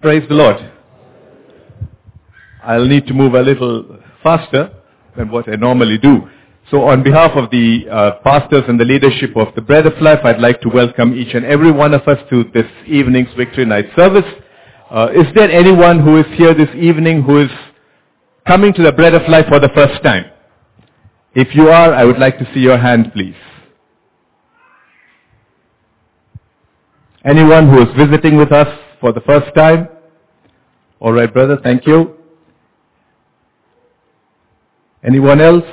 Praise the Lord. I'll need to move a little faster than what I normally do. So on behalf of the uh, pastors and the leadership of the Bread of Life, I'd like to welcome each and every one of us to this evening's Victory Night service. Uh, is there anyone who is here this evening who is coming to the Bread of Life for the first time? If you are, I would like to see your hand, please. Anyone who is visiting with us for the first time? All right, brother, thank you. Anyone else?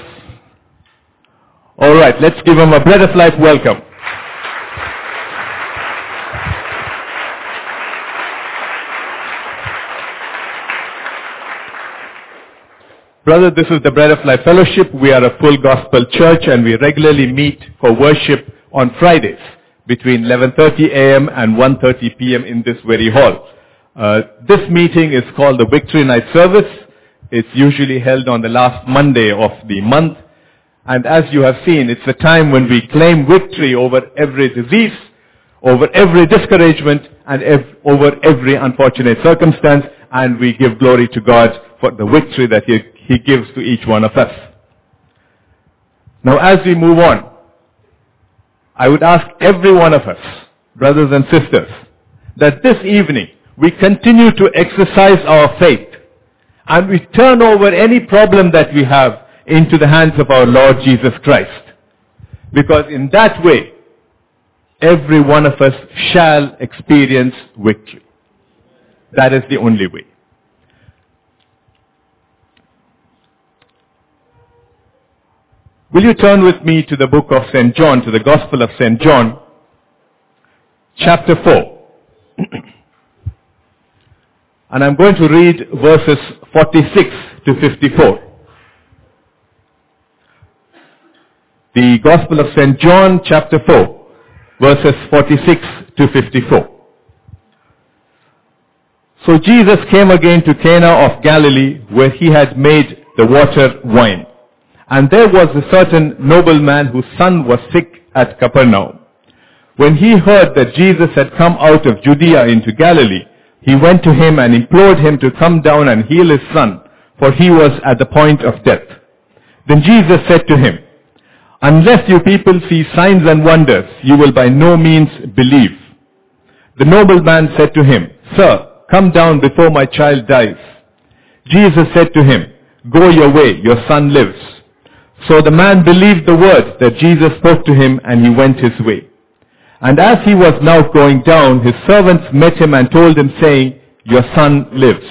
All right, let's give him a bread of life welcome. Brother, this is the Bread of Life Fellowship. We are a full gospel church and we regularly meet for worship on Fridays between 11.30 a.m. and 1.30 p.m. in this very hall. Uh, this meeting is called the Victory Night Service. It's usually held on the last Monday of the month. And as you have seen, it's a time when we claim victory over every disease, over every discouragement, and ev- over every unfortunate circumstance, and we give glory to God for the victory that he, he gives to each one of us. Now as we move on, I would ask every one of us, brothers and sisters, that this evening we continue to exercise our faith and we turn over any problem that we have into the hands of our Lord Jesus Christ. Because in that way, every one of us shall experience victory. That is the only way. Will you turn with me to the book of St. John, to the Gospel of St. John, chapter 4. and I'm going to read verses 46 to 54. The Gospel of St. John, chapter 4, verses 46 to 54. So Jesus came again to Cana of Galilee, where he had made the water wine. And there was a certain nobleman whose son was sick at Capernaum. When he heard that Jesus had come out of Judea into Galilee, he went to him and implored him to come down and heal his son, for he was at the point of death. Then Jesus said to him, Unless you people see signs and wonders, you will by no means believe. The nobleman said to him, Sir, come down before my child dies. Jesus said to him, Go your way, your son lives. So the man believed the word that Jesus spoke to him and he went his way. And as he was now going down, his servants met him and told him saying, Your son lives.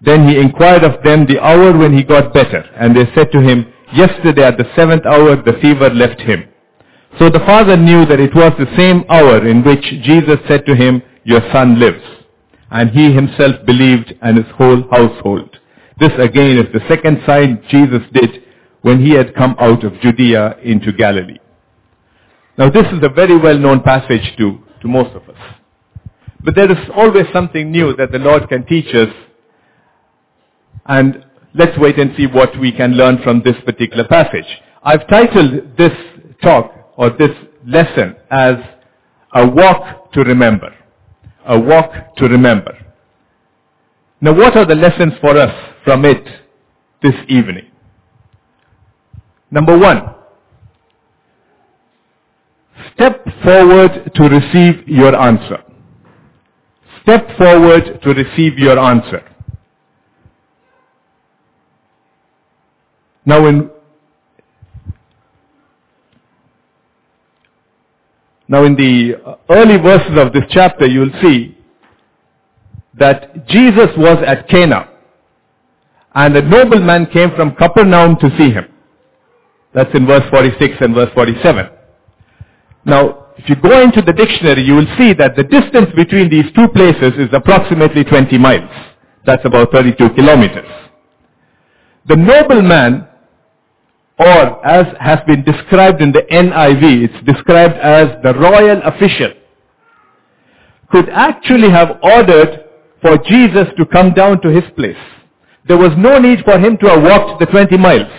Then he inquired of them the hour when he got better, and they said to him, Yesterday at the seventh hour the fever left him. So the father knew that it was the same hour in which Jesus said to him, Your son lives. And he himself believed and his whole household. This again is the second sign Jesus did when he had come out of Judea into Galilee. Now this is a very well-known passage to, to most of us. But there is always something new that the Lord can teach us. And let's wait and see what we can learn from this particular passage. I've titled this talk or this lesson as a walk to remember. A walk to remember. Now what are the lessons for us from it this evening? Number one, step forward to receive your answer. Step forward to receive your answer. Now in now in the early verses of this chapter you will see that Jesus was at Cana and a nobleman came from Capernaum to see him. That's in verse 46 and verse 47. Now, if you go into the dictionary, you will see that the distance between these two places is approximately 20 miles. That's about 32 kilometers. The nobleman, or as has been described in the NIV, it's described as the royal official, could actually have ordered for Jesus to come down to his place. There was no need for him to have walked the 20 miles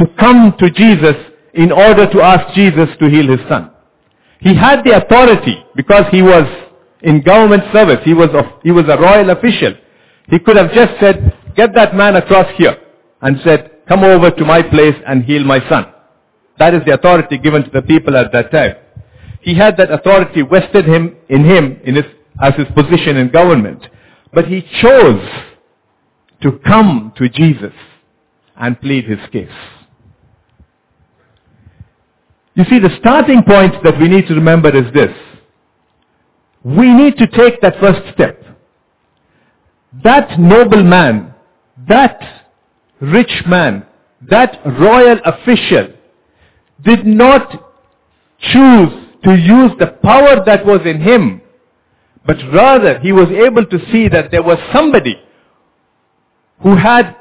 to come to Jesus in order to ask Jesus to heal his son. He had the authority because he was in government service. He was, of, he was a royal official. He could have just said, get that man across here and said, come over to my place and heal my son. That is the authority given to the people at that time. He had that authority vested him in him in his, as his position in government. But he chose to come to Jesus and plead his case. You see, the starting point that we need to remember is this. We need to take that first step. That noble man, that rich man, that royal official did not choose to use the power that was in him, but rather he was able to see that there was somebody who had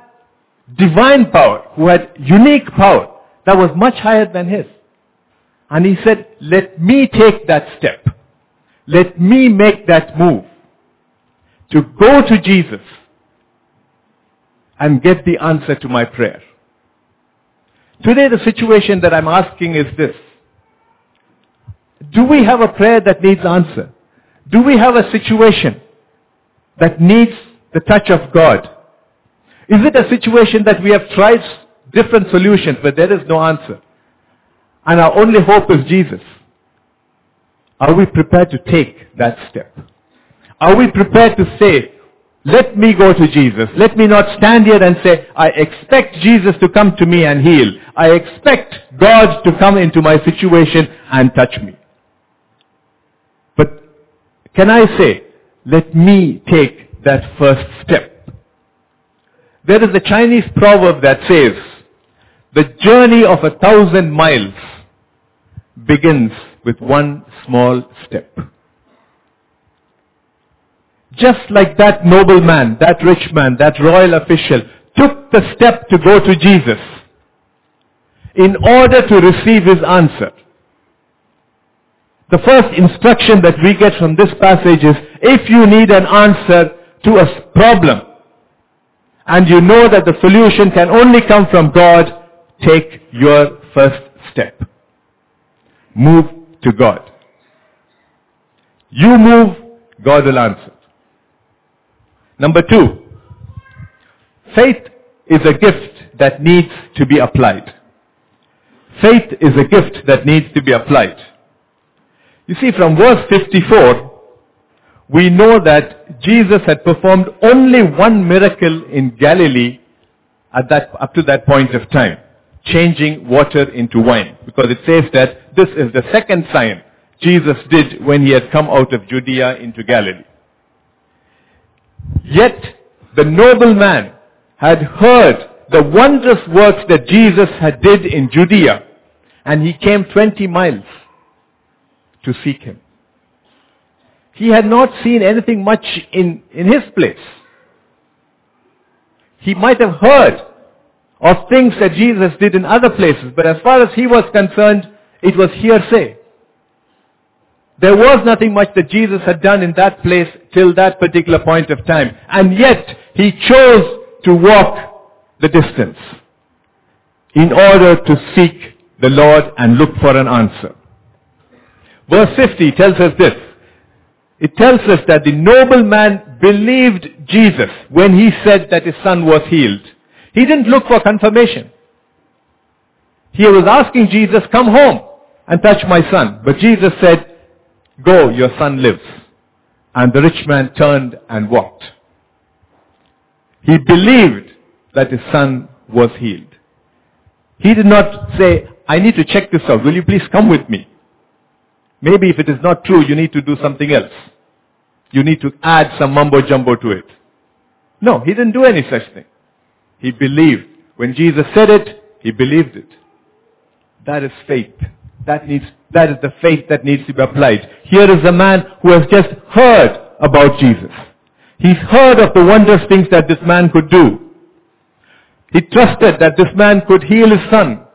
divine power, who had unique power that was much higher than his. And he said, let me take that step. Let me make that move to go to Jesus and get the answer to my prayer. Today the situation that I'm asking is this. Do we have a prayer that needs answer? Do we have a situation that needs the touch of God? Is it a situation that we have tried different solutions but there is no answer? And our only hope is Jesus. Are we prepared to take that step? Are we prepared to say, let me go to Jesus. Let me not stand here and say, I expect Jesus to come to me and heal. I expect God to come into my situation and touch me. But can I say, let me take that first step? There is a Chinese proverb that says, the journey of a thousand miles begins with one small step. Just like that noble man, that rich man, that royal official took the step to go to Jesus in order to receive his answer. The first instruction that we get from this passage is, if you need an answer to a problem, and you know that the solution can only come from God, take your first step. Move to God. You move, God will answer. Number two, faith is a gift that needs to be applied. Faith is a gift that needs to be applied. You see, from verse 54, we know that Jesus had performed only one miracle in Galilee at that, up to that point of time, changing water into wine. Because it says that this is the second sign Jesus did when he had come out of Judea into Galilee. Yet the noble man had heard the wondrous works that Jesus had did in Judea and he came 20 miles to seek him. He had not seen anything much in, in his place. He might have heard of things that Jesus did in other places, but as far as he was concerned, it was hearsay. There was nothing much that Jesus had done in that place till that particular point of time. And yet, he chose to walk the distance in order to seek the Lord and look for an answer. Verse 50 tells us this. It tells us that the noble man believed Jesus when he said that his son was healed. He didn't look for confirmation. He was asking Jesus, come home and touch my son. But Jesus said, Go, your son lives. And the rich man turned and walked. He believed that his son was healed. He did not say, I need to check this out. Will you please come with me? Maybe if it is not true, you need to do something else. You need to add some mumbo jumbo to it. No, he didn't do any such thing. He believed. When Jesus said it, he believed it. That is faith. That needs, that is the faith that needs to be applied. Here is a man who has just heard about Jesus. He's heard of the wondrous things that this man could do. He trusted that this man could heal his son.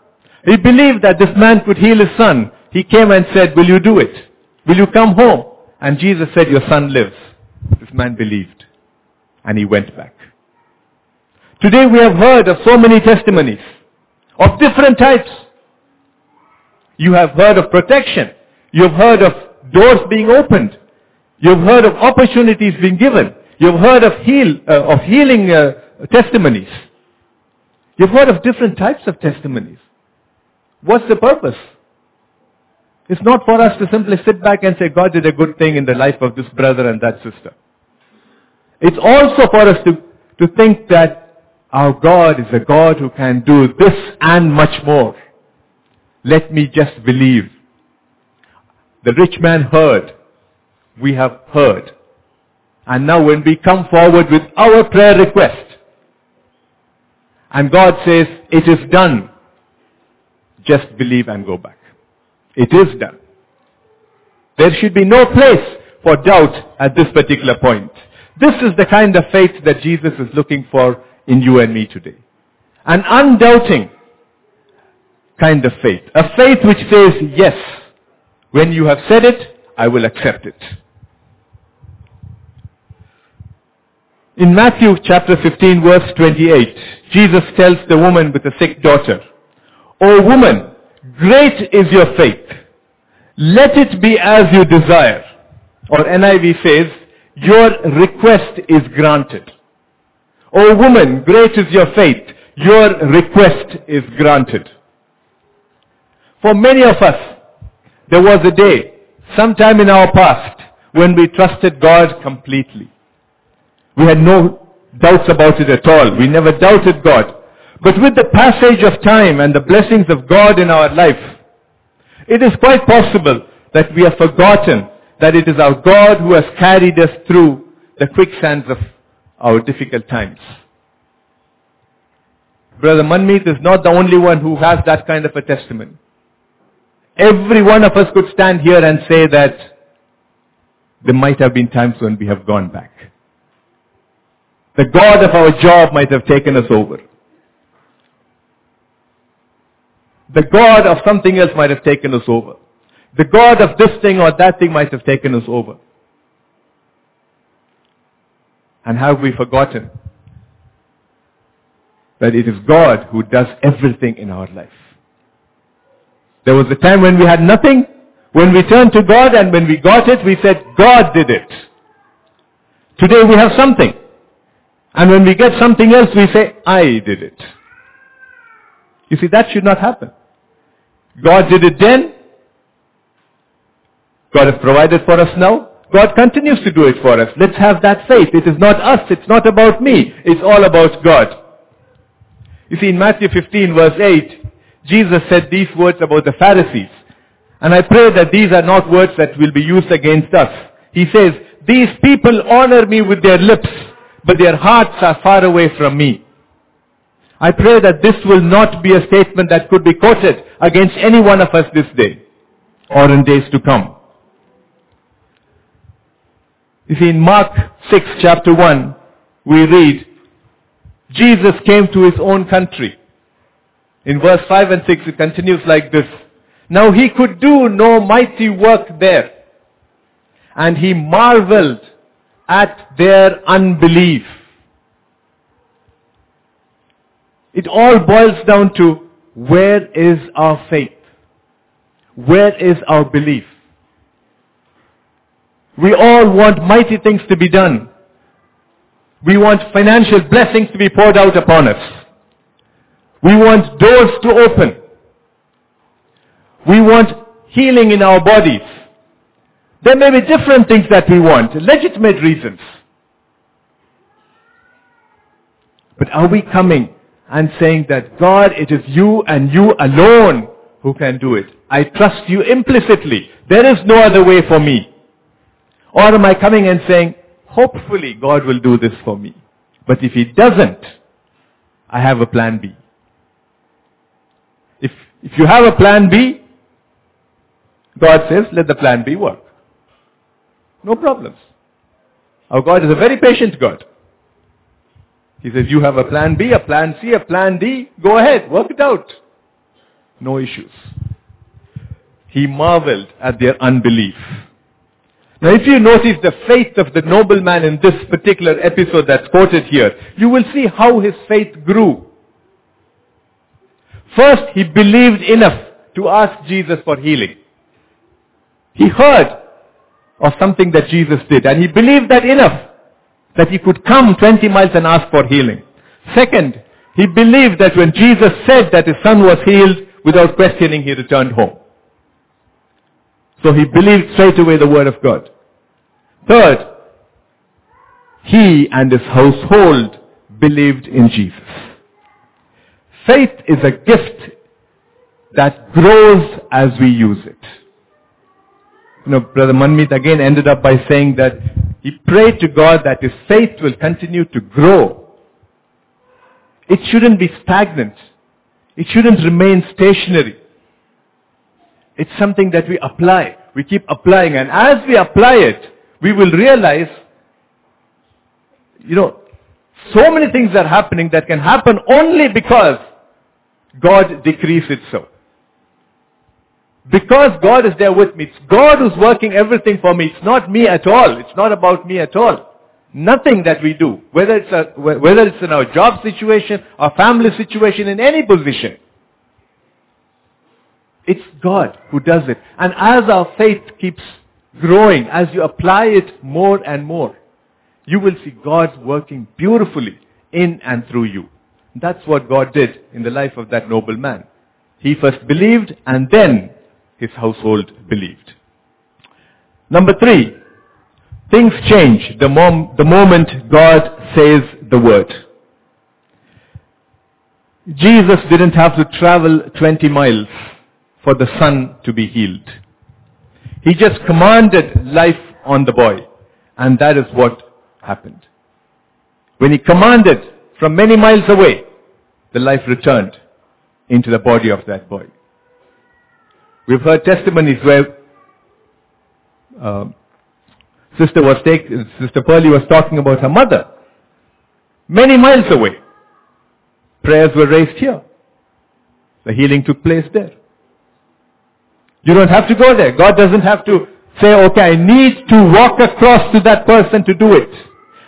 He believed that this man could heal his son. He came and said, will you do it? Will you come home? And Jesus said, your son lives. This man believed. And he went back. Today we have heard of so many testimonies of different types. You have heard of protection. You have heard of doors being opened. You've heard of opportunities being given. You've heard of heal, uh, of healing uh, testimonies. You've heard of different types of testimonies. What's the purpose? It's not for us to simply sit back and say, God did a good thing in the life of this brother and that sister. It's also for us to, to think that our God is a God who can do this and much more. Let me just believe. The rich man heard. We have heard. And now when we come forward with our prayer request, and God says, it is done, just believe and go back. It is done. There should be no place for doubt at this particular point. This is the kind of faith that Jesus is looking for in you and me today. An undoubting kind of faith. A faith which says, yes, when you have said it, I will accept it. In Matthew chapter 15 verse 28, Jesus tells the woman with the sick daughter, O woman, great is your faith. Let it be as you desire. Or NIV says, your request is granted. O woman, great is your faith. Your request is granted. For many of us, there was a day, sometime in our past, when we trusted God completely. We had no doubts about it at all. We never doubted God. But with the passage of time and the blessings of God in our life, it is quite possible that we have forgotten that it is our God who has carried us through the quicksands of our difficult times. Brother Manmeet is not the only one who has that kind of a testimony. Every one of us could stand here and say that there might have been times when we have gone back. The God of our job might have taken us over. The God of something else might have taken us over. The God of this thing or that thing might have taken us over. And have we forgotten that it is God who does everything in our life? There was a time when we had nothing, when we turned to God and when we got it, we said, God did it. Today we have something. And when we get something else, we say, I did it. You see, that should not happen. God did it then. God has provided for us now. God continues to do it for us. Let's have that faith. It is not us. It's not about me. It's all about God. You see, in Matthew 15 verse 8, Jesus said these words about the Pharisees. And I pray that these are not words that will be used against us. He says, these people honor me with their lips, but their hearts are far away from me. I pray that this will not be a statement that could be quoted against any one of us this day or in days to come. You see, in Mark 6 chapter 1, we read, Jesus came to his own country. In verse 5 and 6 it continues like this. Now he could do no mighty work there. And he marveled at their unbelief. It all boils down to where is our faith? Where is our belief? We all want mighty things to be done. We want financial blessings to be poured out upon us. We want doors to open. We want healing in our bodies. There may be different things that we want, legitimate reasons. But are we coming and saying that God, it is you and you alone who can do it. I trust you implicitly. There is no other way for me. Or am I coming and saying, hopefully God will do this for me. But if he doesn't, I have a plan B. If, you have a plan B, God says, let the plan B work. No problems. Our God is a very patient God. He says, you have a plan B, a plan C, a plan D, go ahead, work it out. No issues. He marveled at their unbelief. Now if you notice the faith of the nobleman in this particular episode that's quoted here, you will see how his faith grew. First, he believed enough to ask Jesus for healing. He heard of something that Jesus did. And he believed that enough that he could come 20 miles and ask for healing. Second, he believed that when Jesus said that his son was healed, without questioning, he returned home. So he believed straight away the word of God. Third, he and his household believed in Jesus. Faith is a gift that grows as we use it. You know, Brother Manmeet again ended up by saying that he prayed to God that his faith will continue to grow. It shouldn't be stagnant. It shouldn't remain stationary. It's something that we apply. We keep applying and as we apply it, we will realize, you know, so many things are happening that can happen only because God decrees it so. Because God is there with me. It's God who's working everything for me. It's not me at all. It's not about me at all. Nothing that we do, whether it's, a, whether it's in our job situation, our family situation, in any position. It's God who does it. And as our faith keeps growing, as you apply it more and more, you will see God working beautifully in and through you. That's what God did in the life of that noble man. He first believed and then his household believed. Number three, things change the, mom, the moment God says the word. Jesus didn't have to travel 20 miles for the son to be healed. He just commanded life on the boy and that is what happened. When he commanded from many miles away, the life returned into the body of that boy. We've heard testimonies where uh, Sister was take, Sister Pearlie was talking about her mother. Many miles away. Prayers were raised here. The healing took place there. You don't have to go there. God doesn't have to say, okay, I need to walk across to that person to do it.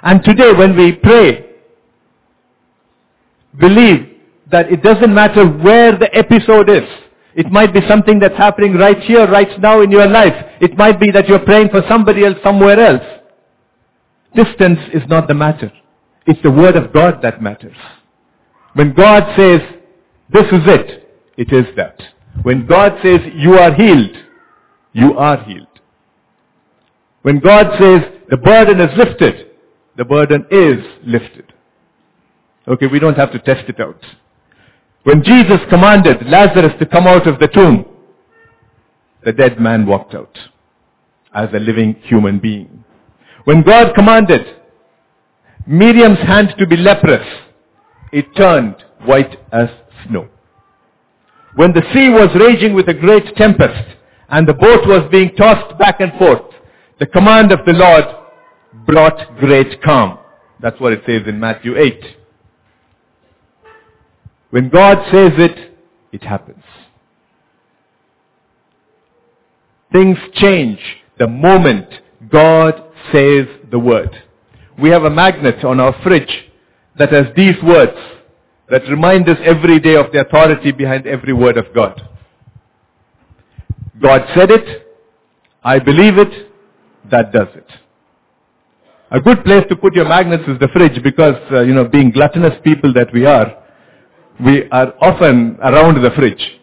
And today when we pray, believe that it doesn't matter where the episode is. It might be something that's happening right here, right now in your life. It might be that you're praying for somebody else somewhere else. Distance is not the matter. It's the word of God that matters. When God says, this is it, it is that. When God says, you are healed, you are healed. When God says, the burden is lifted, the burden is lifted. Okay, we don't have to test it out. When Jesus commanded Lazarus to come out of the tomb, the dead man walked out as a living human being. When God commanded Miriam's hand to be leprous, it turned white as snow. When the sea was raging with a great tempest and the boat was being tossed back and forth, the command of the Lord brought great calm. That's what it says in Matthew 8. When God says it, it happens. Things change the moment God says the word. We have a magnet on our fridge that has these words that remind us every day of the authority behind every word of God. God said it, I believe it, that does it. A good place to put your magnets is the fridge because, uh, you know, being gluttonous people that we are, we are often around the fridge.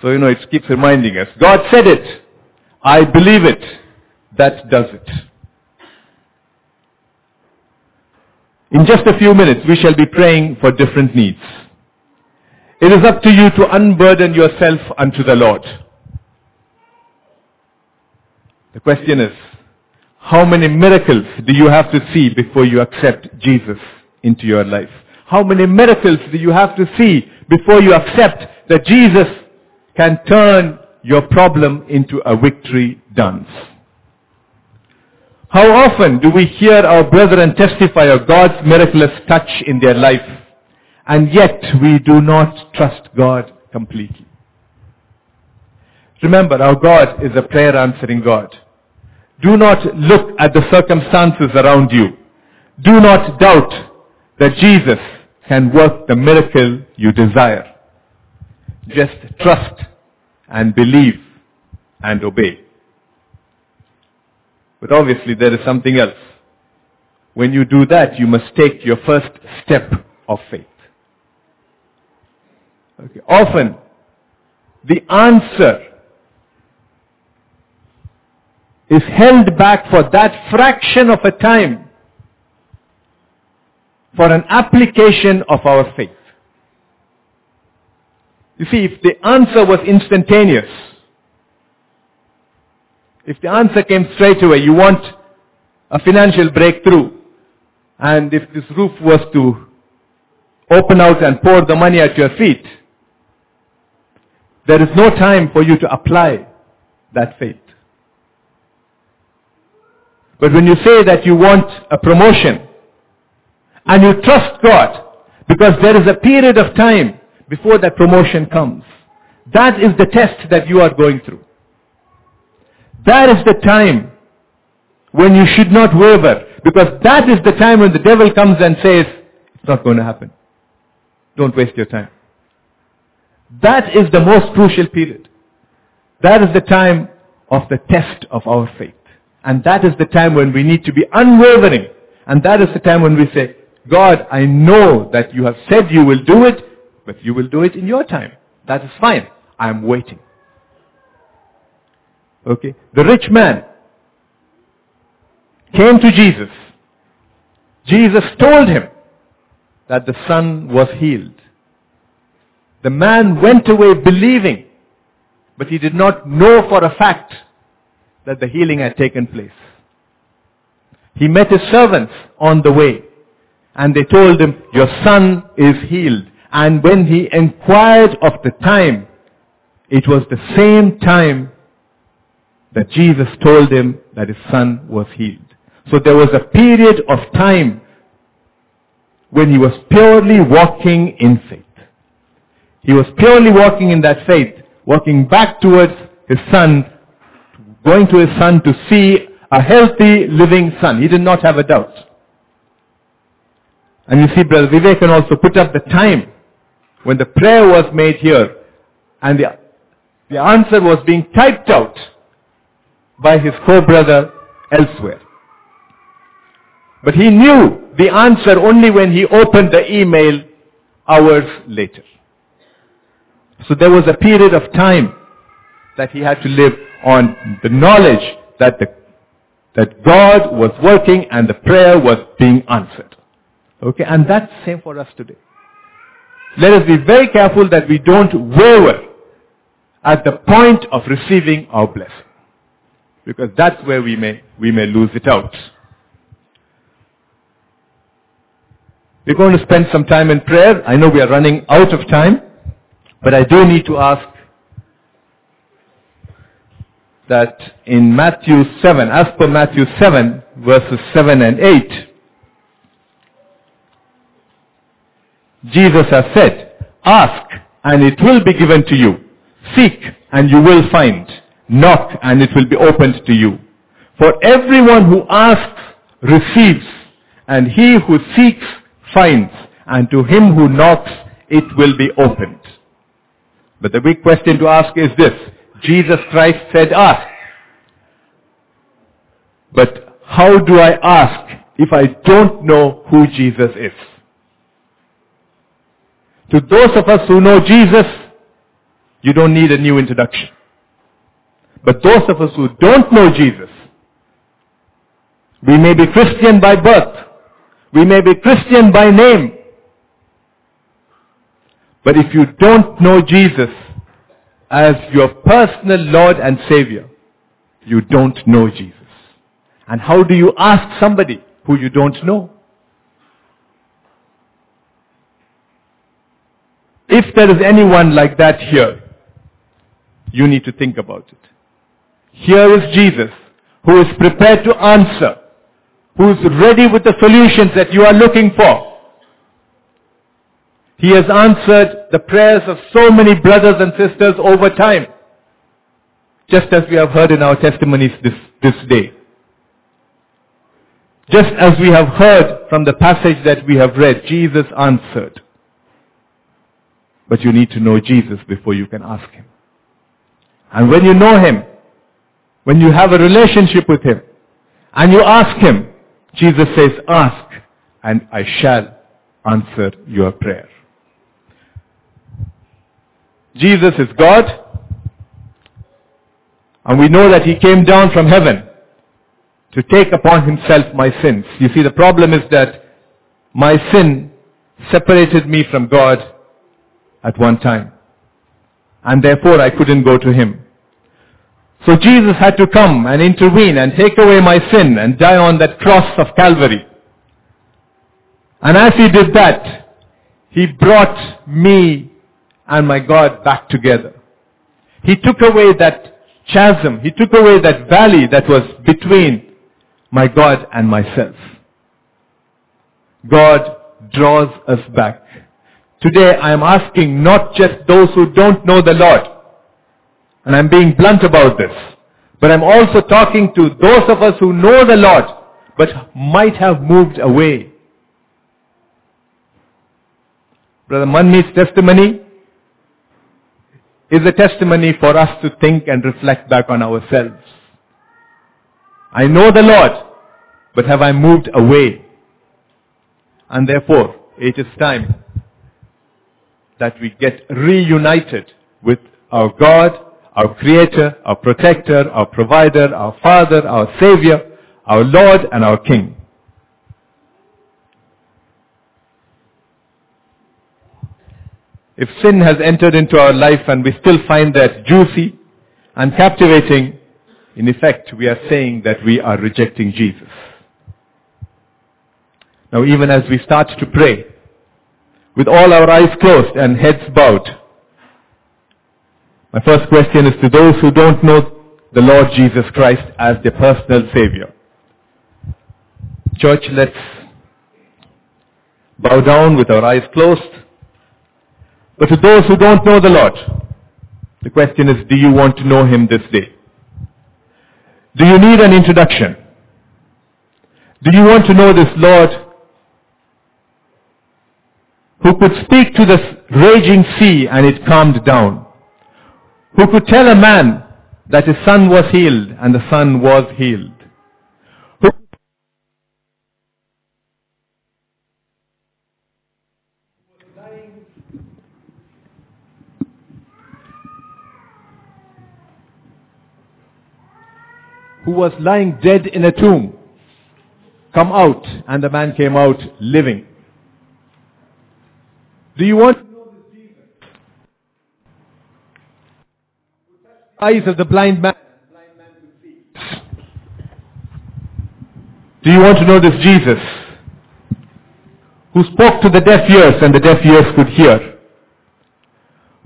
So, you know, it keeps reminding us. God said it. I believe it. That does it. In just a few minutes, we shall be praying for different needs. It is up to you to unburden yourself unto the Lord. The question is, how many miracles do you have to see before you accept Jesus into your life? How many miracles do you have to see before you accept that Jesus can turn your problem into a victory dance? How often do we hear our brethren testify of God's miraculous touch in their life and yet we do not trust God completely? Remember, our God is a prayer answering God. Do not look at the circumstances around you. Do not doubt that Jesus can work the miracle you desire. Just trust and believe and obey. But obviously there is something else. When you do that, you must take your first step of faith. Okay. Often, the answer is held back for that fraction of a time for an application of our faith. You see, if the answer was instantaneous, if the answer came straight away, you want a financial breakthrough, and if this roof was to open out and pour the money at your feet, there is no time for you to apply that faith. But when you say that you want a promotion and you trust God because there is a period of time before that promotion comes, that is the test that you are going through. That is the time when you should not waver because that is the time when the devil comes and says, it's not going to happen. Don't waste your time. That is the most crucial period. That is the time of the test of our faith. And that is the time when we need to be unwavering. And that is the time when we say, God, I know that you have said you will do it, but you will do it in your time. That is fine. I am waiting. Okay. The rich man came to Jesus. Jesus told him that the son was healed. The man went away believing, but he did not know for a fact that the healing had taken place. He met his servants on the way and they told him, your son is healed. And when he inquired of the time, it was the same time that Jesus told him that his son was healed. So there was a period of time when he was purely walking in faith. He was purely walking in that faith, walking back towards his son, going to his son to see a healthy living son. He did not have a doubt. And you see, Brother Vivek can also put up the time when the prayer was made here and the, the answer was being typed out by his co-brother elsewhere. But he knew the answer only when he opened the email hours later. So there was a period of time that he had to live on the knowledge that the, that God was working and the prayer was being answered. Okay, and that's the same for us today. Let us be very careful that we don't waver at the point of receiving our blessing. Because that's where we may, we may lose it out. We're going to spend some time in prayer. I know we are running out of time. But I do need to ask that in Matthew 7, as per Matthew 7, verses 7 and 8, Jesus has said, ask and it will be given to you. Seek and you will find. Knock and it will be opened to you. For everyone who asks receives and he who seeks finds and to him who knocks it will be opened. But the big question to ask is this. Jesus Christ said ask. But how do I ask if I don't know who Jesus is? To those of us who know Jesus, you don't need a new introduction. But those of us who don't know Jesus, we may be Christian by birth. We may be Christian by name. But if you don't know Jesus as your personal Lord and Savior, you don't know Jesus. And how do you ask somebody who you don't know? If there is anyone like that here, you need to think about it. Here is Jesus who is prepared to answer, who is ready with the solutions that you are looking for. He has answered the prayers of so many brothers and sisters over time. Just as we have heard in our testimonies this, this day. Just as we have heard from the passage that we have read, Jesus answered. But you need to know Jesus before you can ask Him. And when you know Him, when you have a relationship with Him, and you ask him, Jesus says, ask and I shall answer your prayer. Jesus is God and we know that he came down from heaven to take upon himself my sins. You see, the problem is that my sin separated me from God at one time. And therefore I couldn't go to him. So Jesus had to come and intervene and take away my sin and die on that cross of Calvary. And as he did that, he brought me and my God back together. He took away that chasm. He took away that valley that was between my God and myself. God draws us back. Today I am asking not just those who don't know the Lord, and I'm being blunt about this, but I'm also talking to those of us who know the Lord, but might have moved away. Brother Manmeet's testimony is a testimony for us to think and reflect back on ourselves. I know the Lord, but have I moved away? And therefore, it is time that we get reunited with our God, our Creator, our Protector, our Provider, our Father, our Savior, our Lord and our King. If sin has entered into our life and we still find that juicy and captivating, in effect we are saying that we are rejecting Jesus. Now even as we start to pray, with all our eyes closed and heads bowed, my first question is to those who don't know the Lord Jesus Christ as their personal Savior. Church, let's bow down with our eyes closed. But to those who don't know the Lord, the question is, do you want to know Him this day? Do you need an introduction? Do you want to know this Lord who could speak to the raging sea and it calmed down? Who could tell a man that his son was healed and the son was healed? Who was lying dead in a tomb come out and the man came out living. Do you want to know this Jesus? Eyes of the blind man. The blind man could see. Do you want to know this Jesus? Who spoke to the deaf ears and the deaf ears could hear?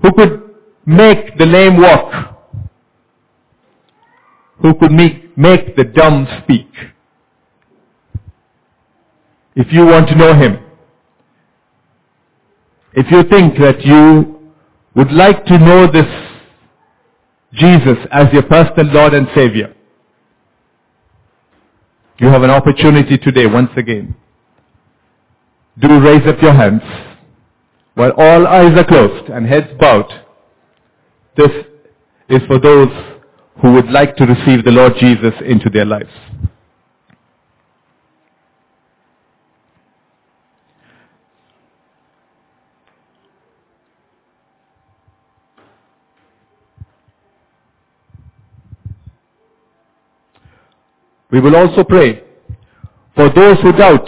Who could make the lame walk? Who could make, make the dumb speak? If you want to know him, if you think that you would like to know this Jesus as your personal Lord and Savior, you have an opportunity today once again. Do raise up your hands while all eyes are closed and heads bowed. This is for those who would like to receive the Lord Jesus into their lives. We will also pray for those who doubt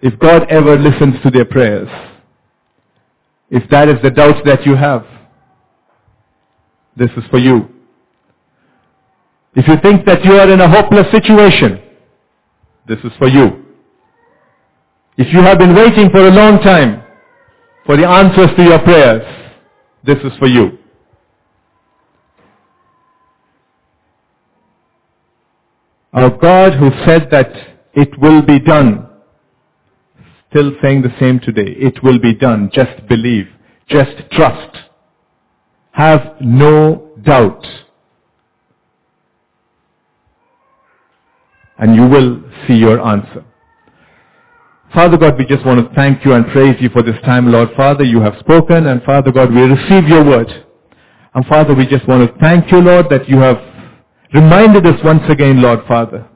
if God ever listens to their prayers. If that is the doubt that you have, this is for you. If you think that you are in a hopeless situation, this is for you. If you have been waiting for a long time for the answers to your prayers, this is for you. Our God who said that it will be done, still saying the same today. It will be done. Just believe. Just trust. Have no doubt. And you will see your answer. Father God, we just want to thank you and praise you for this time, Lord. Father, you have spoken and Father God, we receive your word. And Father, we just want to thank you, Lord, that you have reminded us once again, Lord Father,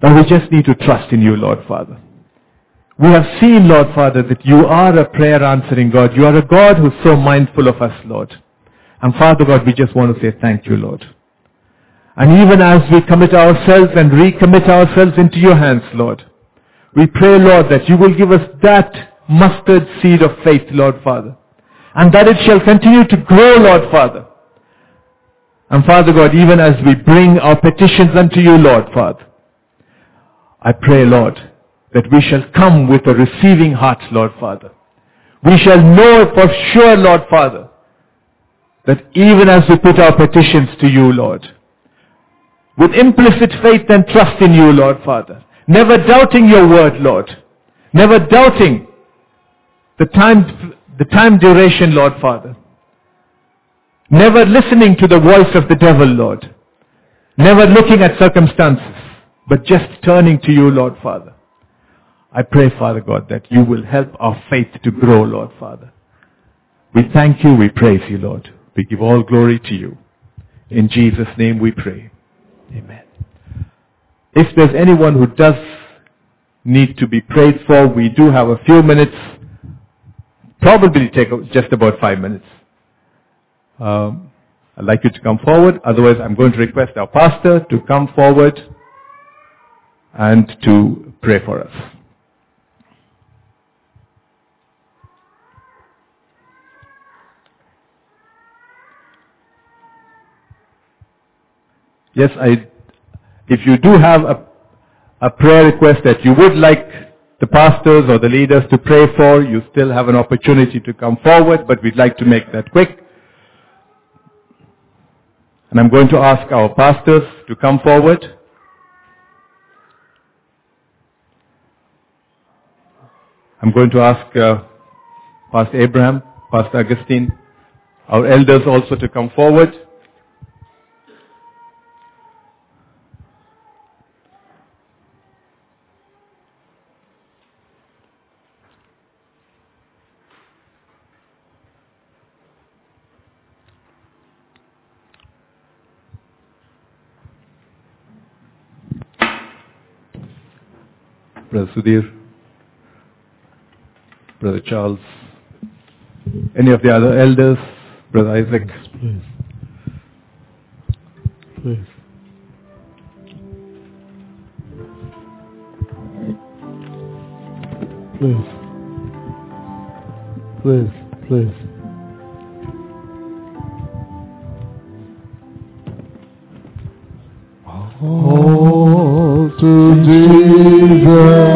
that we just need to trust in you, Lord Father. We have seen, Lord Father, that you are a prayer answering God. You are a God who's so mindful of us, Lord. And Father God, we just want to say thank you, Lord. And even as we commit ourselves and recommit ourselves into your hands, Lord, we pray, Lord, that you will give us that mustard seed of faith, Lord Father. And that it shall continue to grow, Lord Father. And Father God, even as we bring our petitions unto you, Lord Father, I pray, Lord, that we shall come with a receiving heart, Lord Father. We shall know for sure, Lord Father, that even as we put our petitions to you, Lord, with implicit faith and trust in you, Lord Father, never doubting your word, Lord, never doubting the time, the time duration, Lord Father, never listening to the voice of the devil, Lord, never looking at circumstances, but just turning to you, Lord Father. I pray, Father God, that you will help our faith to grow, Lord Father. We thank you, we praise you, Lord. We give all glory to you. In Jesus' name we pray. Amen. If there's anyone who does need to be prayed for, we do have a few minutes. Probably take just about five minutes. Um, I'd like you to come forward. Otherwise, I'm going to request our pastor to come forward and to pray for us. Yes, I, if you do have a, a prayer request that you would like the pastors or the leaders to pray for, you still have an opportunity to come forward, but we'd like to make that quick. And I'm going to ask our pastors to come forward. I'm going to ask uh, Pastor Abraham, Pastor Augustine, our elders also to come forward. Brother Sudhir, Brother Charles, any of the other elders, Brother Isaac. Please. Please. Please. Please, please. All to Jesus I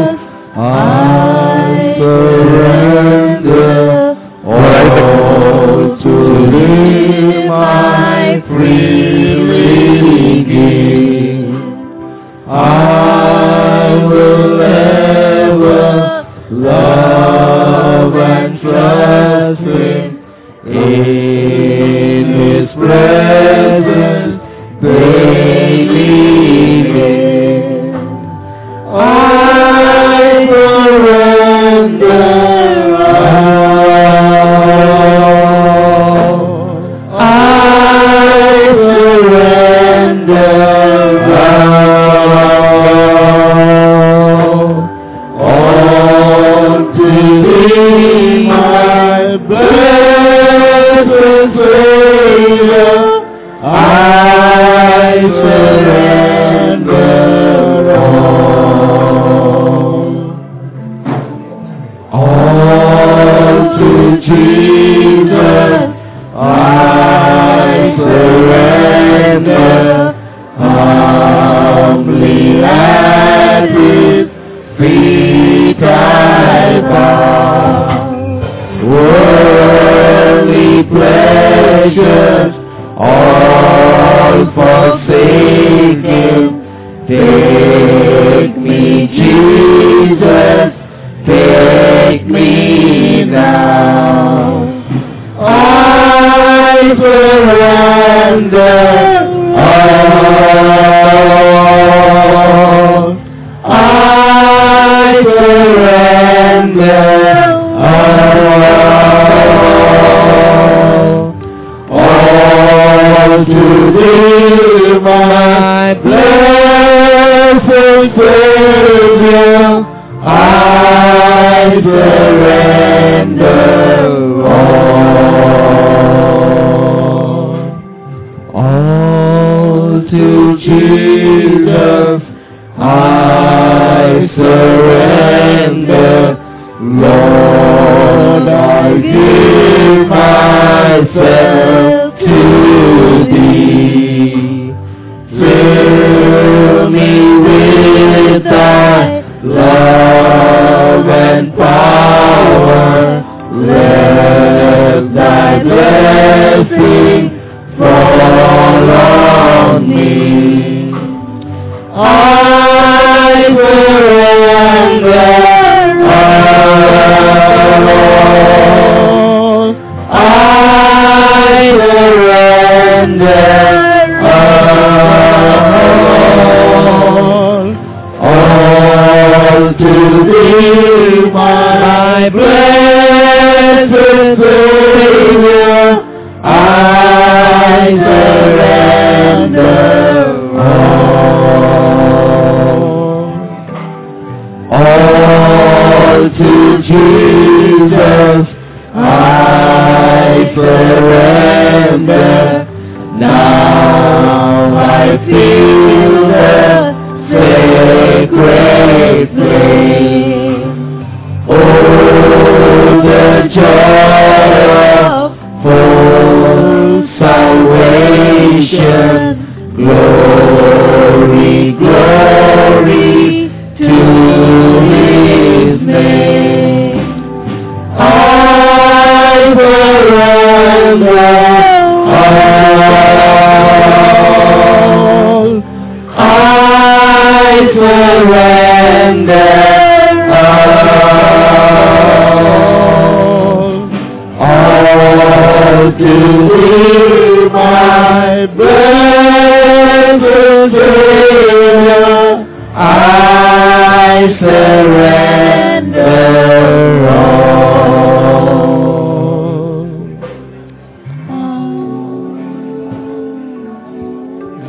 take me now.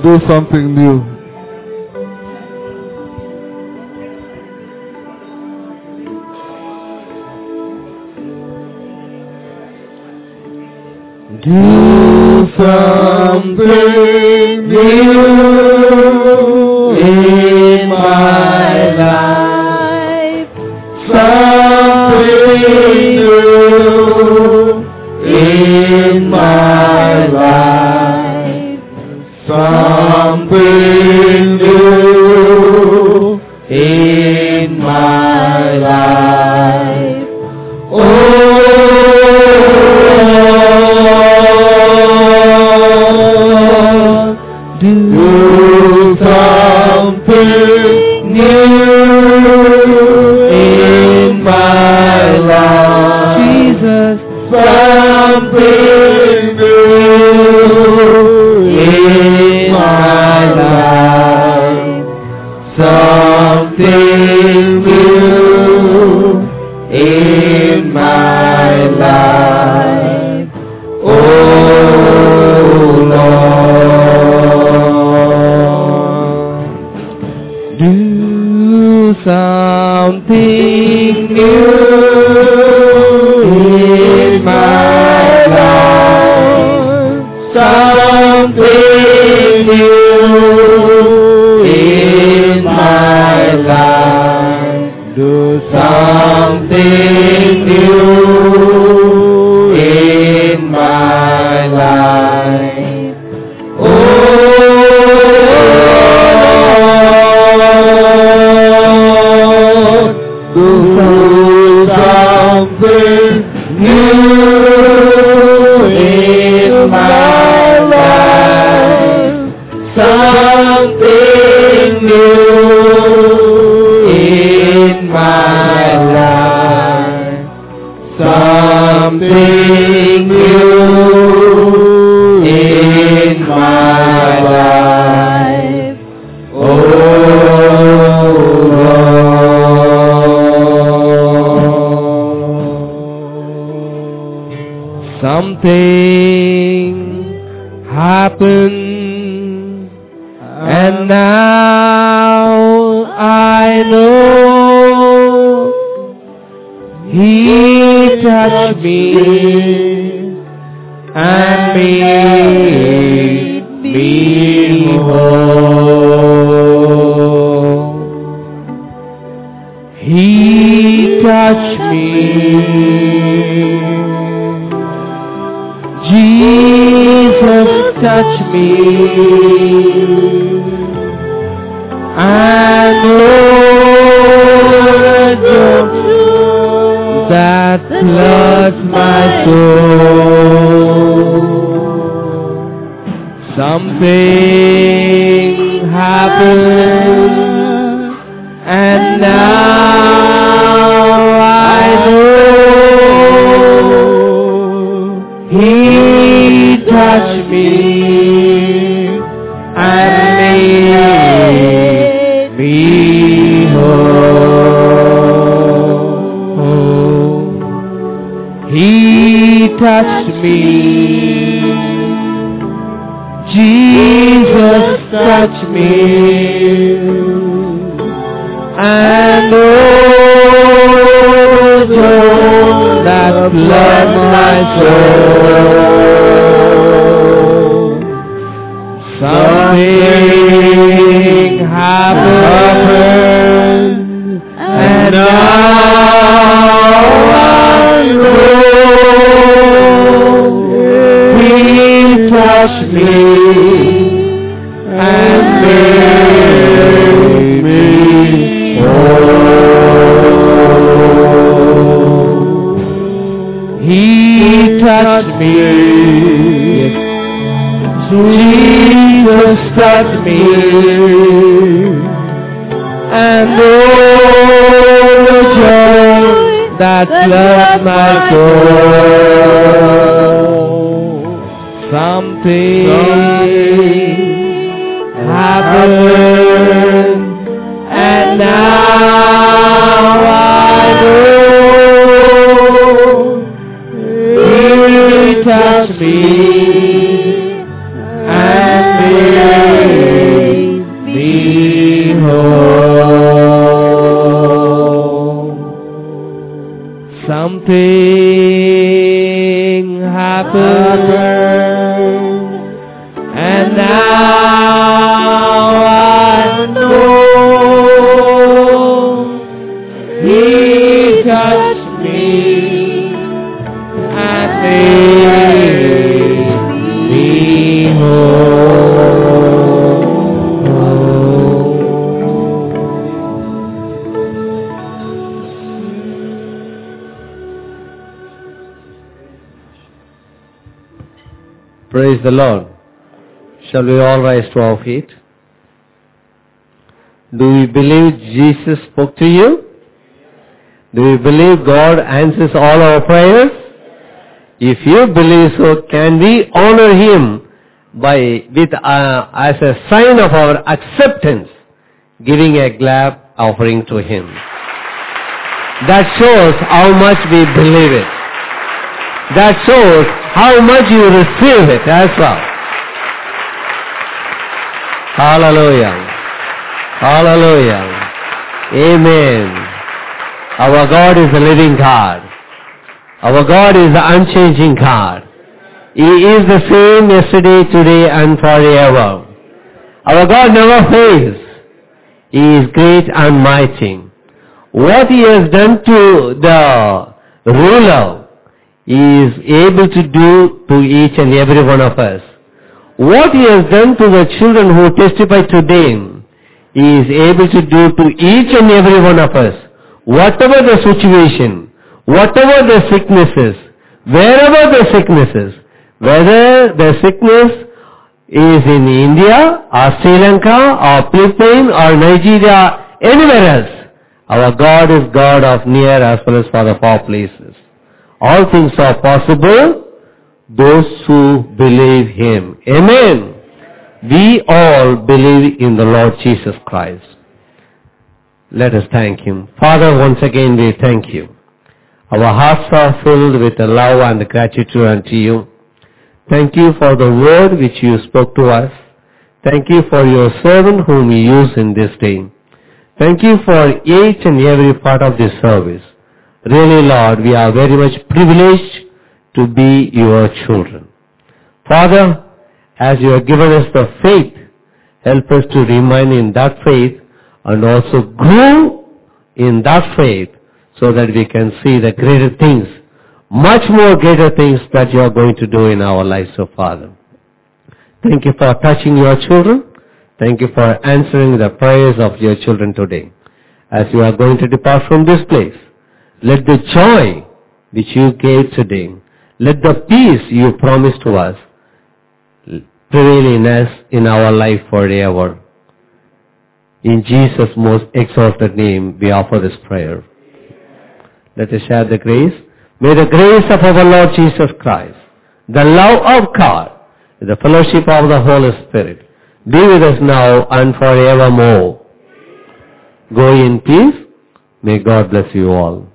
do something new. Do something new in my life. Something new. come with you. Touched me. He touched me. Jesus touched me. And oh, the joy that floods my soul. Something happened, and now we all rise to our feet? Do we believe Jesus spoke to you? Do you believe God answers all our prayers? If you believe so, can we honor Him by, with, uh, as a sign of our acceptance, giving a glad offering to Him? That shows how much we believe it. That shows how much you receive it as well. Hallelujah. Hallelujah. Amen. Our God is a living God. Our God is the unchanging God. He is the same yesterday, today and forever. Our God never fails. He is great and mighty. What He has done to the ruler, He is able to do to each and every one of us. What He has done to the children who testify today, He is able to do to each and every one of us. Whatever the situation, whatever the sicknesses, wherever the sicknesses, whether the sickness is in India or Sri Lanka or Philippines or Nigeria, anywhere else, our God is God of near as well as for the far places. All things are possible, those who believe Him. Amen. We all believe in the Lord Jesus Christ. Let us thank Him. Father, once again we thank You. Our hearts are filled with the love and gratitude unto You. Thank You for the word which You spoke to us. Thank You for Your servant whom You use in this day. Thank you for each and every part of this service. Really, Lord, we are very much privileged to be your children. Father, as you have given us the faith, help us to remain in that faith and also grow in that faith so that we can see the greater things, much more greater things that you are going to do in our lives, so Father. Thank you for touching your children. Thank you for answering the prayers of your children today. As you are going to depart from this place, let the joy which you gave today, let the peace you promised to us prevail in us in our life forever. In Jesus' most exalted name, we offer this prayer. Let us share the grace. May the grace of our Lord Jesus Christ, the love of God, the fellowship of the Holy Spirit, be with us now and forevermore. Go in peace. May God bless you all.